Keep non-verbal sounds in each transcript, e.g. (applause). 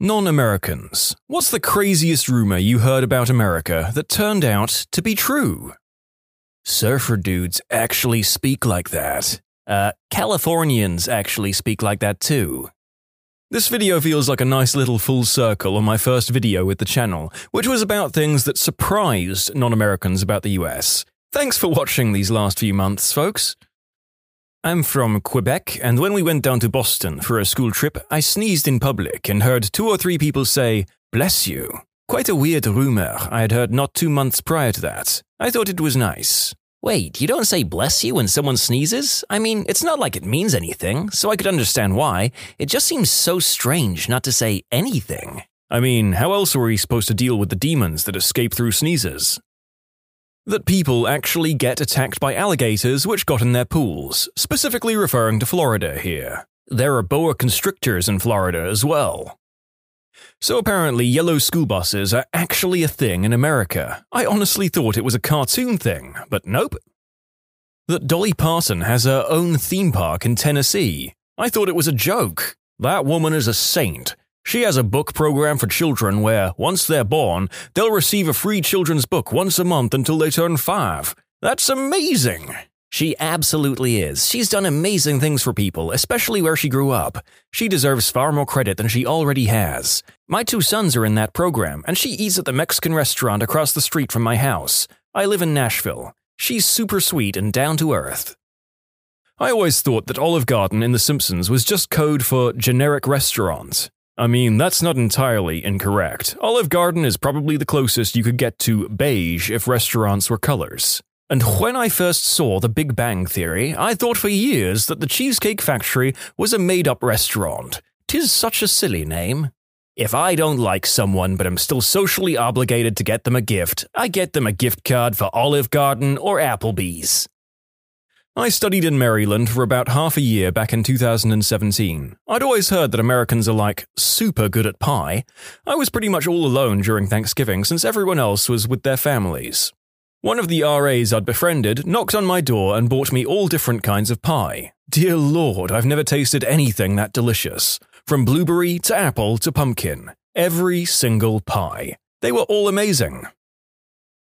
Non Americans. What's the craziest rumor you heard about America that turned out to be true? Surfer dudes actually speak like that. Uh, Californians actually speak like that too. This video feels like a nice little full circle on my first video with the channel, which was about things that surprised non Americans about the US. Thanks for watching these last few months, folks. I'm from Quebec, and when we went down to Boston for a school trip, I sneezed in public and heard two or three people say, Bless you. Quite a weird rumor I had heard not two months prior to that. I thought it was nice. Wait, you don't say bless you when someone sneezes? I mean, it's not like it means anything, so I could understand why. It just seems so strange not to say anything. I mean, how else were we supposed to deal with the demons that escape through sneezes? That people actually get attacked by alligators which got in their pools, specifically referring to Florida here. There are boa constrictors in Florida as well. So apparently, yellow school buses are actually a thing in America. I honestly thought it was a cartoon thing, but nope. That Dolly Parton has her own theme park in Tennessee. I thought it was a joke. That woman is a saint. She has a book program for children where, once they're born, they'll receive a free children's book once a month until they turn five. That's amazing! She absolutely is. She's done amazing things for people, especially where she grew up. She deserves far more credit than she already has. My two sons are in that program, and she eats at the Mexican restaurant across the street from my house. I live in Nashville. She's super sweet and down to earth. I always thought that Olive Garden in The Simpsons was just code for generic restaurant. I mean, that's not entirely incorrect. Olive Garden is probably the closest you could get to beige if restaurants were colors. And when I first saw The Big Bang Theory, I thought for years that the Cheesecake Factory was a made up restaurant. Tis such a silly name. If I don't like someone but am still socially obligated to get them a gift, I get them a gift card for Olive Garden or Applebee's. I studied in Maryland for about half a year back in 2017. I'd always heard that Americans are like super good at pie. I was pretty much all alone during Thanksgiving since everyone else was with their families. One of the RAs I'd befriended knocked on my door and bought me all different kinds of pie. Dear Lord, I've never tasted anything that delicious. From blueberry to apple to pumpkin. Every single pie. They were all amazing.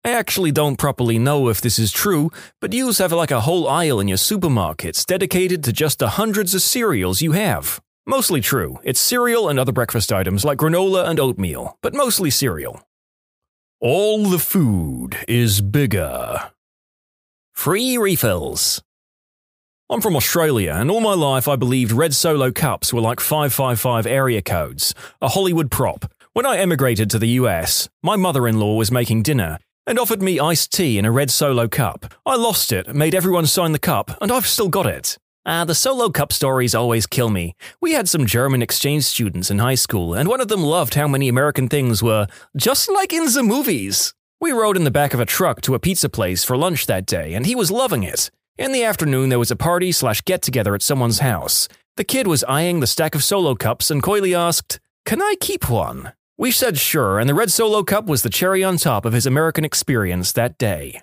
I actually don't properly know if this is true, but you have like a whole aisle in your supermarkets dedicated to just the hundreds of cereals you have. Mostly true. It's cereal and other breakfast items like granola and oatmeal, but mostly cereal. All the food is bigger. Free refills. I'm from Australia, and all my life I believed red solo cups were like 555 area codes, a Hollywood prop. When I emigrated to the US, my mother in law was making dinner and offered me iced tea in a red solo cup. I lost it, made everyone sign the cup, and I've still got it. Ah, the solo cup stories always kill me. We had some German exchange students in high school, and one of them loved how many American things were just like in the movies. We rode in the back of a truck to a pizza place for lunch that day, and he was loving it. In the afternoon, there was a party slash get together at someone's house. The kid was eyeing the stack of solo cups and coyly asked, Can I keep one? We said sure, and the red solo cup was the cherry on top of his American experience that day.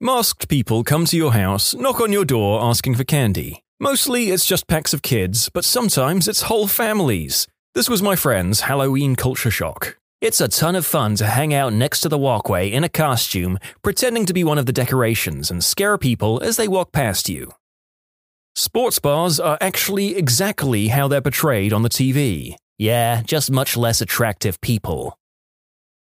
Masked people come to your house, knock on your door asking for candy. Mostly it's just packs of kids, but sometimes it's whole families. This was my friend's Halloween culture shock. It's a ton of fun to hang out next to the walkway in a costume, pretending to be one of the decorations and scare people as they walk past you. Sports bars are actually exactly how they're portrayed on the TV. Yeah, just much less attractive people.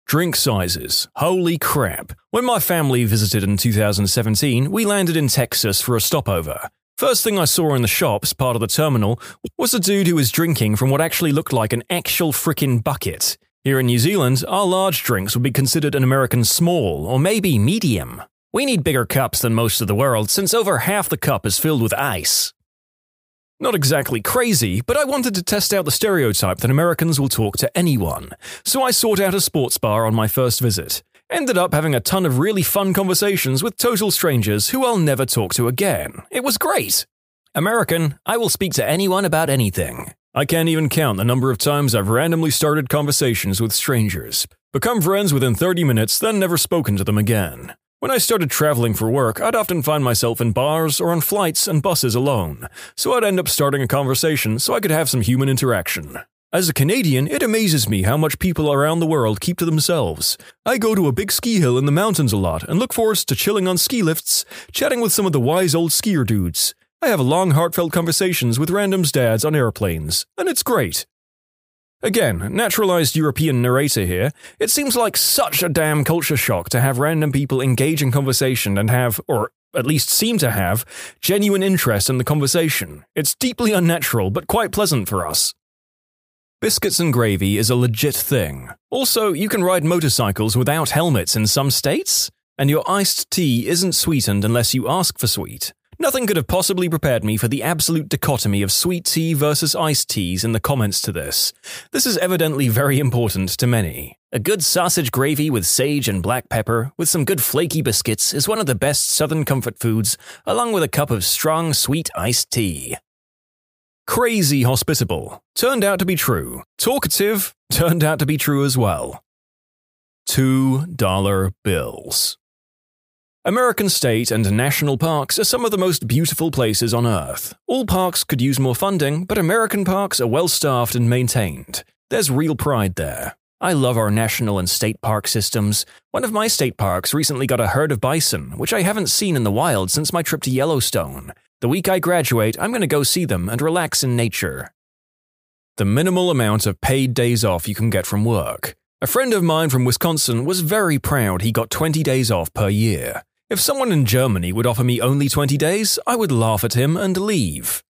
Drink sizes. Holy crap. When my family visited in 2017, we landed in Texas for a stopover. First thing I saw in the shops, part of the terminal, was a dude who was drinking from what actually looked like an actual frickin' bucket. Here in New Zealand, our large drinks would be considered an American small or maybe medium. We need bigger cups than most of the world since over half the cup is filled with ice. Not exactly crazy, but I wanted to test out the stereotype that Americans will talk to anyone, so I sought out a sports bar on my first visit. Ended up having a ton of really fun conversations with total strangers who I'll never talk to again. It was great. American, I will speak to anyone about anything. I can't even count the number of times I've randomly started conversations with strangers, become friends within 30 minutes, then never spoken to them again. When I started traveling for work, I'd often find myself in bars or on flights and buses alone, so I'd end up starting a conversation so I could have some human interaction. As a Canadian, it amazes me how much people around the world keep to themselves. I go to a big ski hill in the mountains a lot and look forward to chilling on ski lifts, chatting with some of the wise old skier dudes. I have long, heartfelt conversations with random's dads on airplanes, and it's great. Again, naturalized European narrator here, it seems like such a damn culture shock to have random people engage in conversation and have, or at least seem to have, genuine interest in the conversation. It's deeply unnatural, but quite pleasant for us. Biscuits and gravy is a legit thing. Also, you can ride motorcycles without helmets in some states, and your iced tea isn't sweetened unless you ask for sweet. Nothing could have possibly prepared me for the absolute dichotomy of sweet tea versus iced teas in the comments to this. This is evidently very important to many. A good sausage gravy with sage and black pepper, with some good flaky biscuits, is one of the best southern comfort foods, along with a cup of strong, sweet iced tea. Crazy hospitable. Turned out to be true. Talkative. Turned out to be true as well. $2 bills. American state and national parks are some of the most beautiful places on Earth. All parks could use more funding, but American parks are well staffed and maintained. There's real pride there. I love our national and state park systems. One of my state parks recently got a herd of bison, which I haven't seen in the wild since my trip to Yellowstone. The week I graduate, I'm going to go see them and relax in nature. The minimal amount of paid days off you can get from work. A friend of mine from Wisconsin was very proud he got 20 days off per year. If someone in Germany would offer me only 20 days, I would laugh at him and leave.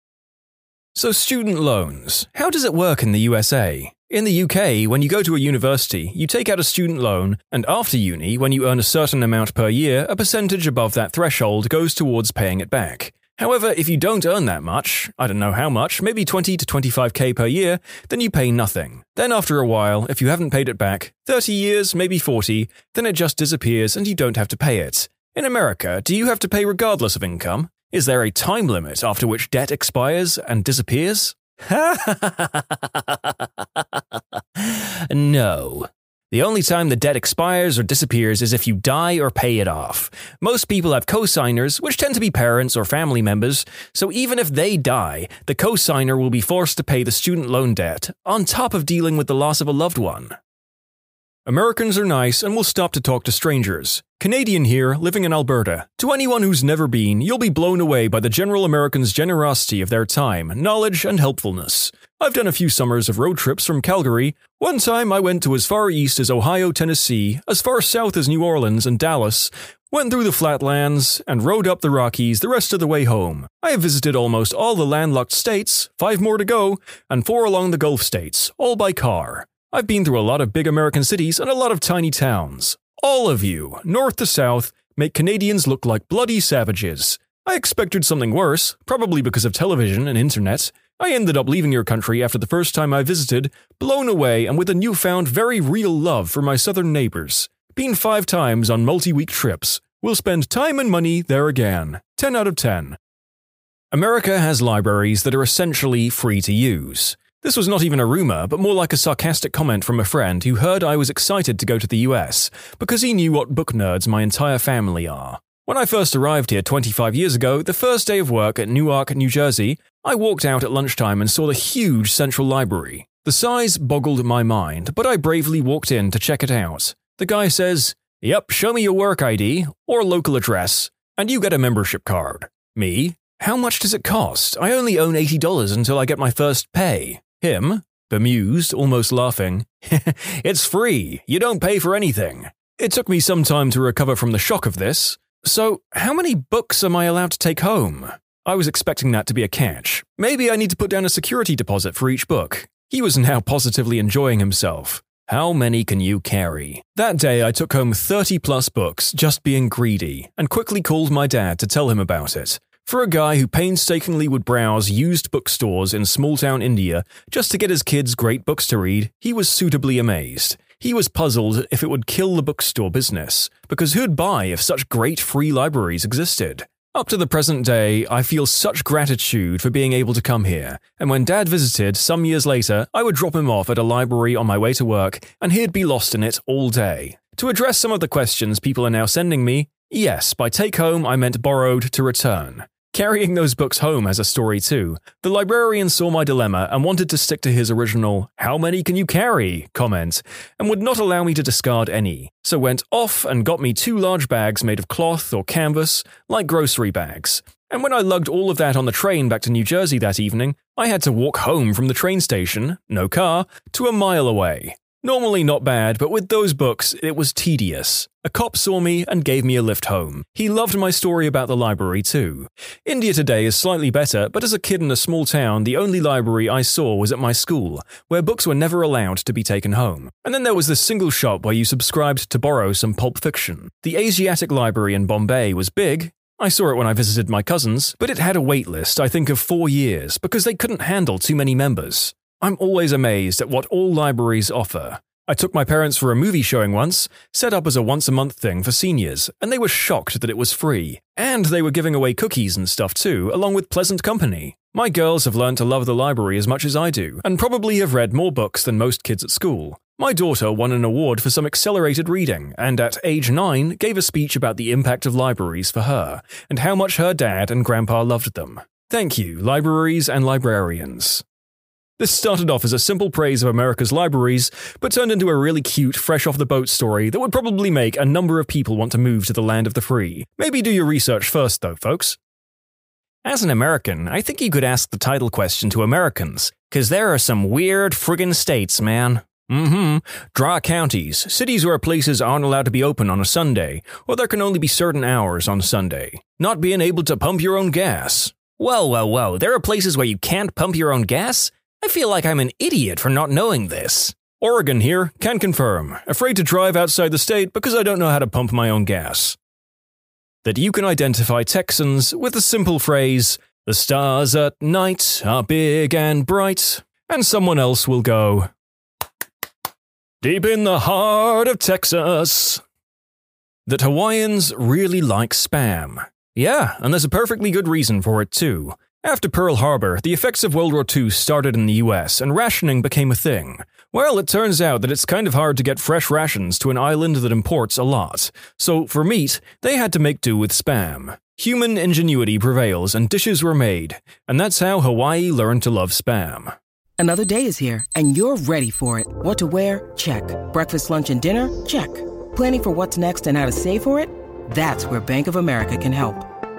So, student loans. How does it work in the USA? In the UK, when you go to a university, you take out a student loan, and after uni, when you earn a certain amount per year, a percentage above that threshold goes towards paying it back. However, if you don't earn that much, I don't know how much, maybe 20 to 25k per year, then you pay nothing. Then after a while, if you haven't paid it back, 30 years, maybe 40, then it just disappears and you don't have to pay it. In America, do you have to pay regardless of income? Is there a time limit after which debt expires and disappears? (laughs) no. The only time the debt expires or disappears is if you die or pay it off. Most people have co-signers, which tend to be parents or family members, so even if they die, the co-signer will be forced to pay the student loan debt, on top of dealing with the loss of a loved one. Americans are nice and will stop to talk to strangers. Canadian here, living in Alberta. To anyone who's never been, you'll be blown away by the general Americans' generosity of their time, knowledge, and helpfulness. I've done a few summers of road trips from Calgary. One time I went to as far east as Ohio, Tennessee, as far south as New Orleans and Dallas, went through the flatlands, and rode up the Rockies the rest of the way home. I have visited almost all the landlocked states, five more to go, and four along the Gulf states, all by car. I've been through a lot of big American cities and a lot of tiny towns. All of you, north to south, make Canadians look like bloody savages. I expected something worse, probably because of television and internet. I ended up leaving your country after the first time I visited, blown away and with a newfound, very real love for my southern neighbors. Been five times on multi week trips. We'll spend time and money there again. 10 out of 10. America has libraries that are essentially free to use. This was not even a rumour, but more like a sarcastic comment from a friend who heard I was excited to go to the US because he knew what book nerds my entire family are. When I first arrived here 25 years ago, the first day of work at Newark, New Jersey, I walked out at lunchtime and saw the huge central library. The size boggled my mind, but I bravely walked in to check it out. The guy says, Yep, show me your work ID or local address, and you get a membership card. Me? How much does it cost? I only own $80 until I get my first pay. Him, bemused, almost laughing. (laughs) it's free. You don't pay for anything. It took me some time to recover from the shock of this. So, how many books am I allowed to take home? I was expecting that to be a catch. Maybe I need to put down a security deposit for each book. He was now positively enjoying himself. How many can you carry? That day, I took home 30 plus books, just being greedy, and quickly called my dad to tell him about it. For a guy who painstakingly would browse used bookstores in small town India just to get his kids great books to read, he was suitably amazed. He was puzzled if it would kill the bookstore business, because who'd buy if such great free libraries existed? Up to the present day, I feel such gratitude for being able to come here, and when Dad visited some years later, I would drop him off at a library on my way to work, and he'd be lost in it all day. To address some of the questions people are now sending me, yes, by take home I meant borrowed to return. Carrying those books home has a story too. The librarian saw my dilemma and wanted to stick to his original, how many can you carry comment, and would not allow me to discard any, so went off and got me two large bags made of cloth or canvas, like grocery bags. And when I lugged all of that on the train back to New Jersey that evening, I had to walk home from the train station, no car, to a mile away. Normally not bad, but with those books, it was tedious. A cop saw me and gave me a lift home. He loved my story about the library too. India today is slightly better, but as a kid in a small town, the only library I saw was at my school, where books were never allowed to be taken home. And then there was this single shop where you subscribed to borrow some pulp fiction. The Asiatic Library in Bombay was big, I saw it when I visited my cousins, but it had a wait list, I think, of four years because they couldn't handle too many members. I'm always amazed at what all libraries offer. I took my parents for a movie showing once, set up as a once a month thing for seniors, and they were shocked that it was free. And they were giving away cookies and stuff too, along with pleasant company. My girls have learned to love the library as much as I do, and probably have read more books than most kids at school. My daughter won an award for some accelerated reading, and at age 9 gave a speech about the impact of libraries for her, and how much her dad and grandpa loved them. Thank you, libraries and librarians. This started off as a simple praise of America's libraries, but turned into a really cute, fresh off the boat story that would probably make a number of people want to move to the land of the free. Maybe do your research first, though, folks. As an American, I think you could ask the title question to Americans, because there are some weird friggin' states, man. Mm hmm. Dry counties, cities where places aren't allowed to be open on a Sunday, or there can only be certain hours on Sunday. Not being able to pump your own gas. Whoa, whoa, whoa, there are places where you can't pump your own gas? I feel like I'm an idiot for not knowing this. Oregon here, can confirm. Afraid to drive outside the state because I don't know how to pump my own gas. That you can identify Texans with the simple phrase, the stars at night are big and bright, and someone else will go, Deep in the heart of Texas. That Hawaiians really like spam. Yeah, and there's a perfectly good reason for it too. After Pearl Harbor, the effects of World War II started in the US and rationing became a thing. Well, it turns out that it's kind of hard to get fresh rations to an island that imports a lot. So, for meat, they had to make do with spam. Human ingenuity prevails and dishes were made, and that's how Hawaii learned to love spam. Another day is here, and you're ready for it. What to wear? Check. Breakfast, lunch, and dinner? Check. Planning for what's next and how to save for it? That's where Bank of America can help.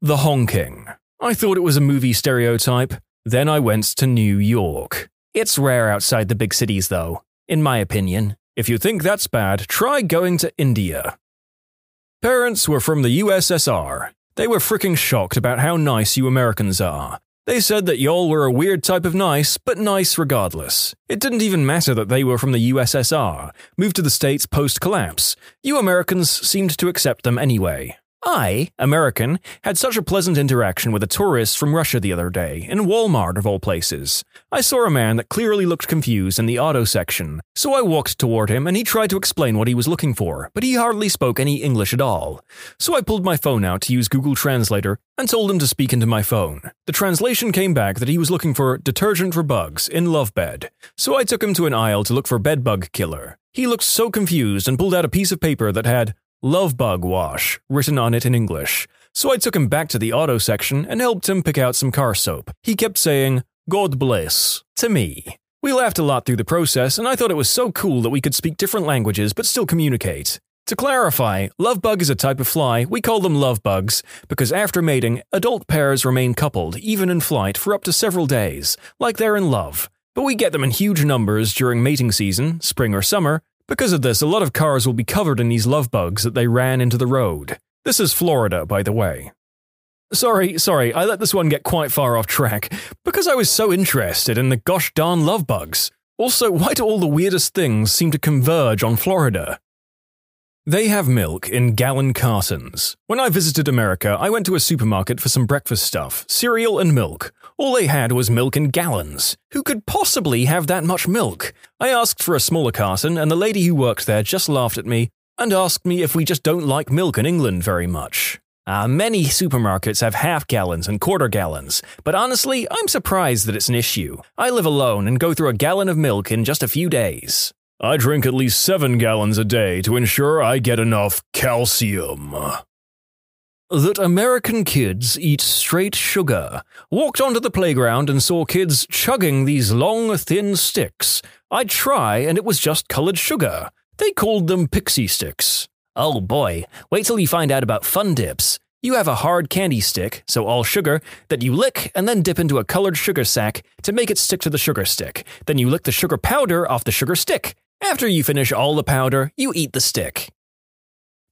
The honking. I thought it was a movie stereotype. Then I went to New York. It's rare outside the big cities, though, in my opinion. If you think that's bad, try going to India. Parents were from the USSR. They were freaking shocked about how nice you Americans are. They said that y'all were a weird type of nice, but nice regardless. It didn't even matter that they were from the USSR, moved to the States post collapse. You Americans seemed to accept them anyway. I, American, had such a pleasant interaction with a tourist from Russia the other day, in Walmart of all places. I saw a man that clearly looked confused in the auto section, so I walked toward him and he tried to explain what he was looking for, but he hardly spoke any English at all. So I pulled my phone out to use Google Translator and told him to speak into my phone. The translation came back that he was looking for detergent for bugs in love bed, so I took him to an aisle to look for bed bug killer. He looked so confused and pulled out a piece of paper that had Love Bug Wash, written on it in English. So I took him back to the auto section and helped him pick out some car soap. He kept saying, God bless, to me. We laughed a lot through the process, and I thought it was so cool that we could speak different languages but still communicate. To clarify, love bug is a type of fly, we call them love bugs, because after mating, adult pairs remain coupled, even in flight, for up to several days, like they're in love. But we get them in huge numbers during mating season, spring or summer, Because of this, a lot of cars will be covered in these love bugs that they ran into the road. This is Florida, by the way. Sorry, sorry, I let this one get quite far off track because I was so interested in the gosh darn love bugs. Also, why do all the weirdest things seem to converge on Florida? They have milk in gallon cartons. When I visited America, I went to a supermarket for some breakfast stuff cereal and milk. All they had was milk in gallons. Who could possibly have that much milk? I asked for a smaller carton, and the lady who worked there just laughed at me and asked me if we just don't like milk in England very much. Uh, many supermarkets have half gallons and quarter gallons, but honestly, I'm surprised that it's an issue. I live alone and go through a gallon of milk in just a few days. I drink at least seven gallons a day to ensure I get enough calcium. That American kids eat straight sugar. Walked onto the playground and saw kids chugging these long, thin sticks. I'd try, and it was just colored sugar. They called them Pixy Stix. Oh boy, wait till you find out about Fun Dips. You have a hard candy stick, so all sugar, that you lick and then dip into a colored sugar sack to make it stick to the sugar stick. Then you lick the sugar powder off the sugar stick. After you finish all the powder, you eat the stick.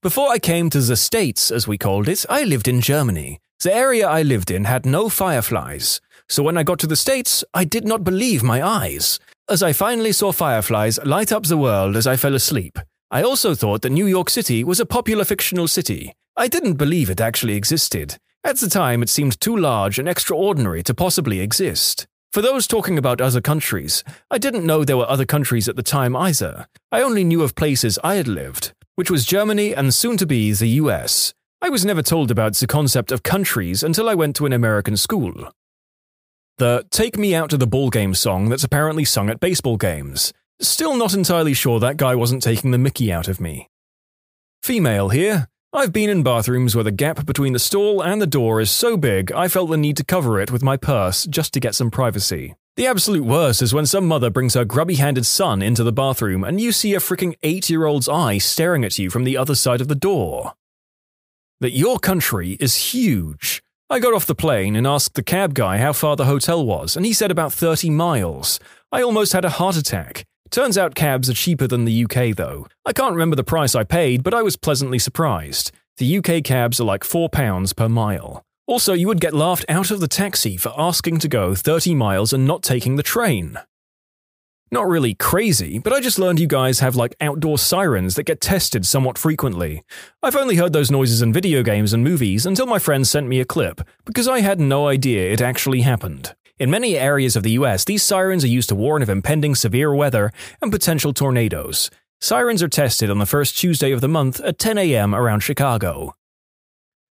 Before I came to the States, as we called it, I lived in Germany. The area I lived in had no fireflies. So when I got to the States, I did not believe my eyes, as I finally saw fireflies light up the world as I fell asleep. I also thought that New York City was a popular fictional city. I didn't believe it actually existed. At the time, it seemed too large and extraordinary to possibly exist. For those talking about other countries, I didn't know there were other countries at the time either. I only knew of places I had lived, which was Germany and soon to be the US. I was never told about the concept of countries until I went to an American school. The Take Me Out to the Ball Game song that's apparently sung at baseball games. Still not entirely sure that guy wasn't taking the mickey out of me. Female here. I've been in bathrooms where the gap between the stall and the door is so big I felt the need to cover it with my purse just to get some privacy. The absolute worst is when some mother brings her grubby handed son into the bathroom and you see a freaking eight year old's eye staring at you from the other side of the door. That your country is huge. I got off the plane and asked the cab guy how far the hotel was, and he said about 30 miles. I almost had a heart attack. Turns out cabs are cheaper than the UK, though. I can't remember the price I paid, but I was pleasantly surprised. The UK cabs are like £4 per mile. Also, you would get laughed out of the taxi for asking to go 30 miles and not taking the train. Not really crazy, but I just learned you guys have like outdoor sirens that get tested somewhat frequently. I've only heard those noises in video games and movies until my friend sent me a clip, because I had no idea it actually happened. In many areas of the US, these sirens are used to warn of impending severe weather and potential tornadoes. Sirens are tested on the first Tuesday of the month at 10 a.m. around Chicago.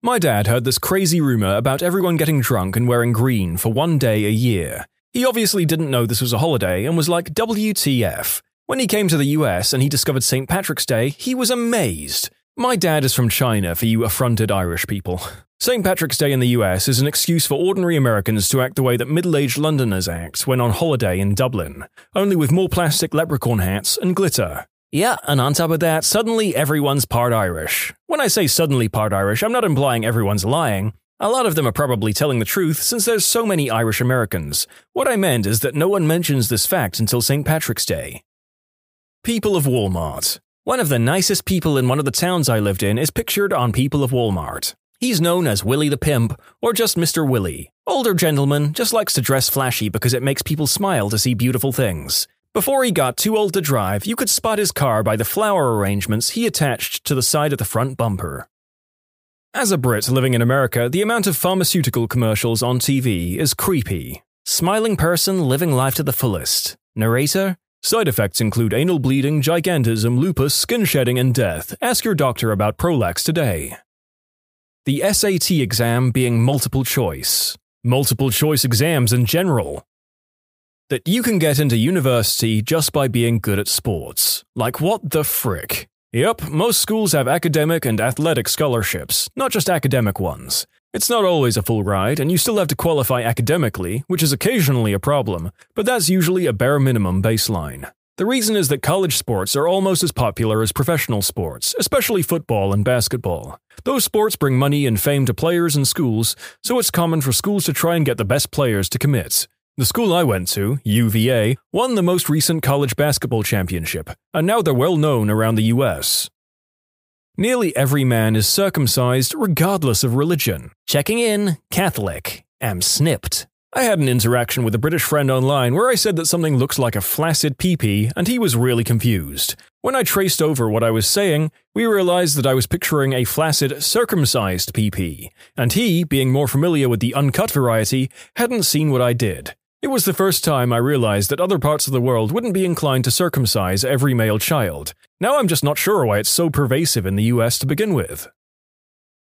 My dad heard this crazy rumor about everyone getting drunk and wearing green for one day a year. He obviously didn't know this was a holiday and was like, WTF. When he came to the US and he discovered St. Patrick's Day, he was amazed. My dad is from China, for you affronted Irish people. (laughs) St. Patrick's Day in the US is an excuse for ordinary Americans to act the way that middle aged Londoners act when on holiday in Dublin, only with more plastic leprechaun hats and glitter. Yeah, and on top of that, suddenly everyone's part Irish. When I say suddenly part Irish, I'm not implying everyone's lying. A lot of them are probably telling the truth since there's so many Irish Americans. What I meant is that no one mentions this fact until St. Patrick's Day. People of Walmart. One of the nicest people in one of the towns I lived in is pictured on People of Walmart. He's known as Willie the Pimp, or just Mr. Willie. Older gentleman, just likes to dress flashy because it makes people smile to see beautiful things. Before he got too old to drive, you could spot his car by the flower arrangements he attached to the side of the front bumper. As a Brit living in America, the amount of pharmaceutical commercials on TV is creepy. Smiling person living life to the fullest. Narrator Side effects include anal bleeding, gigantism, lupus, skin shedding, and death. Ask your doctor about Prolax today. The SAT exam being multiple choice. Multiple choice exams in general. That you can get into university just by being good at sports. Like, what the frick? Yep, most schools have academic and athletic scholarships, not just academic ones. It's not always a full ride, and you still have to qualify academically, which is occasionally a problem, but that's usually a bare minimum baseline. The reason is that college sports are almost as popular as professional sports, especially football and basketball. Those sports bring money and fame to players and schools, so it's common for schools to try and get the best players to commit. The school I went to, UVA, won the most recent college basketball championship, and now they're well known around the US. Nearly every man is circumcised regardless of religion. Checking in, Catholic. Am snipped. I had an interaction with a British friend online where I said that something looks like a flaccid peepee, and he was really confused. When I traced over what I was saying, we realized that I was picturing a flaccid, circumcised peepee, and he, being more familiar with the uncut variety, hadn't seen what I did. It was the first time I realized that other parts of the world wouldn't be inclined to circumcise every male child. Now I'm just not sure why it's so pervasive in the US to begin with.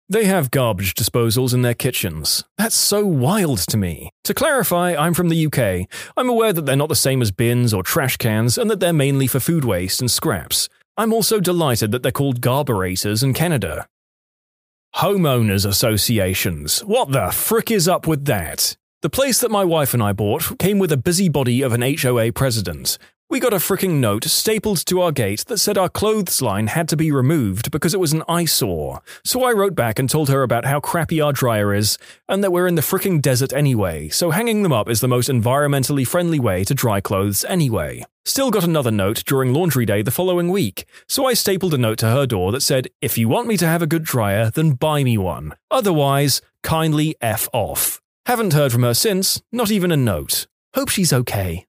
They have garbage disposals in their kitchens. That's so wild to me. To clarify, I'm from the UK. I'm aware that they're not the same as bins or trash cans and that they're mainly for food waste and scraps. I'm also delighted that they're called garburators in Canada. Homeowners associations. What the frick is up with that? The place that my wife and I bought came with a busybody of an HOA president. We got a freaking note stapled to our gate that said our clothes line had to be removed because it was an eyesore. So I wrote back and told her about how crappy our dryer is, and that we're in the freaking desert anyway, so hanging them up is the most environmentally friendly way to dry clothes anyway. Still got another note during laundry day the following week, so I stapled a note to her door that said, If you want me to have a good dryer, then buy me one. Otherwise, kindly F off. Haven't heard from her since, not even a note. Hope she's okay.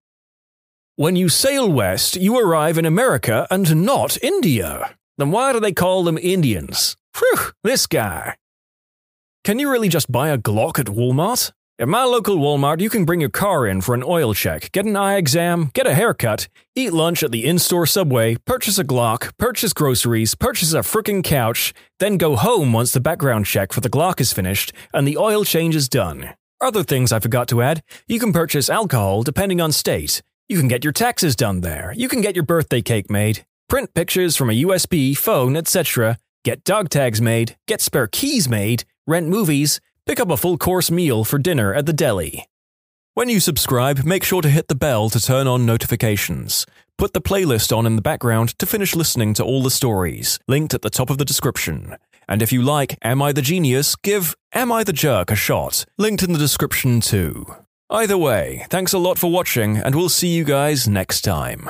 When you sail west, you arrive in America and not India. Then why do they call them Indians? Phew, this guy. Can you really just buy a Glock at Walmart? At my local Walmart, you can bring your car in for an oil check, get an eye exam, get a haircut, eat lunch at the in store subway, purchase a Glock, purchase groceries, purchase a frickin' couch, then go home once the background check for the Glock is finished and the oil change is done. Other things I forgot to add you can purchase alcohol depending on state. You can get your taxes done there. You can get your birthday cake made, print pictures from a USB, phone, etc., get dog tags made, get spare keys made, rent movies, pick up a full course meal for dinner at the deli. When you subscribe, make sure to hit the bell to turn on notifications. Put the playlist on in the background to finish listening to all the stories, linked at the top of the description. And if you like Am I the Genius, give Am I the Jerk a shot, linked in the description too. Either way, thanks a lot for watching, and we'll see you guys next time.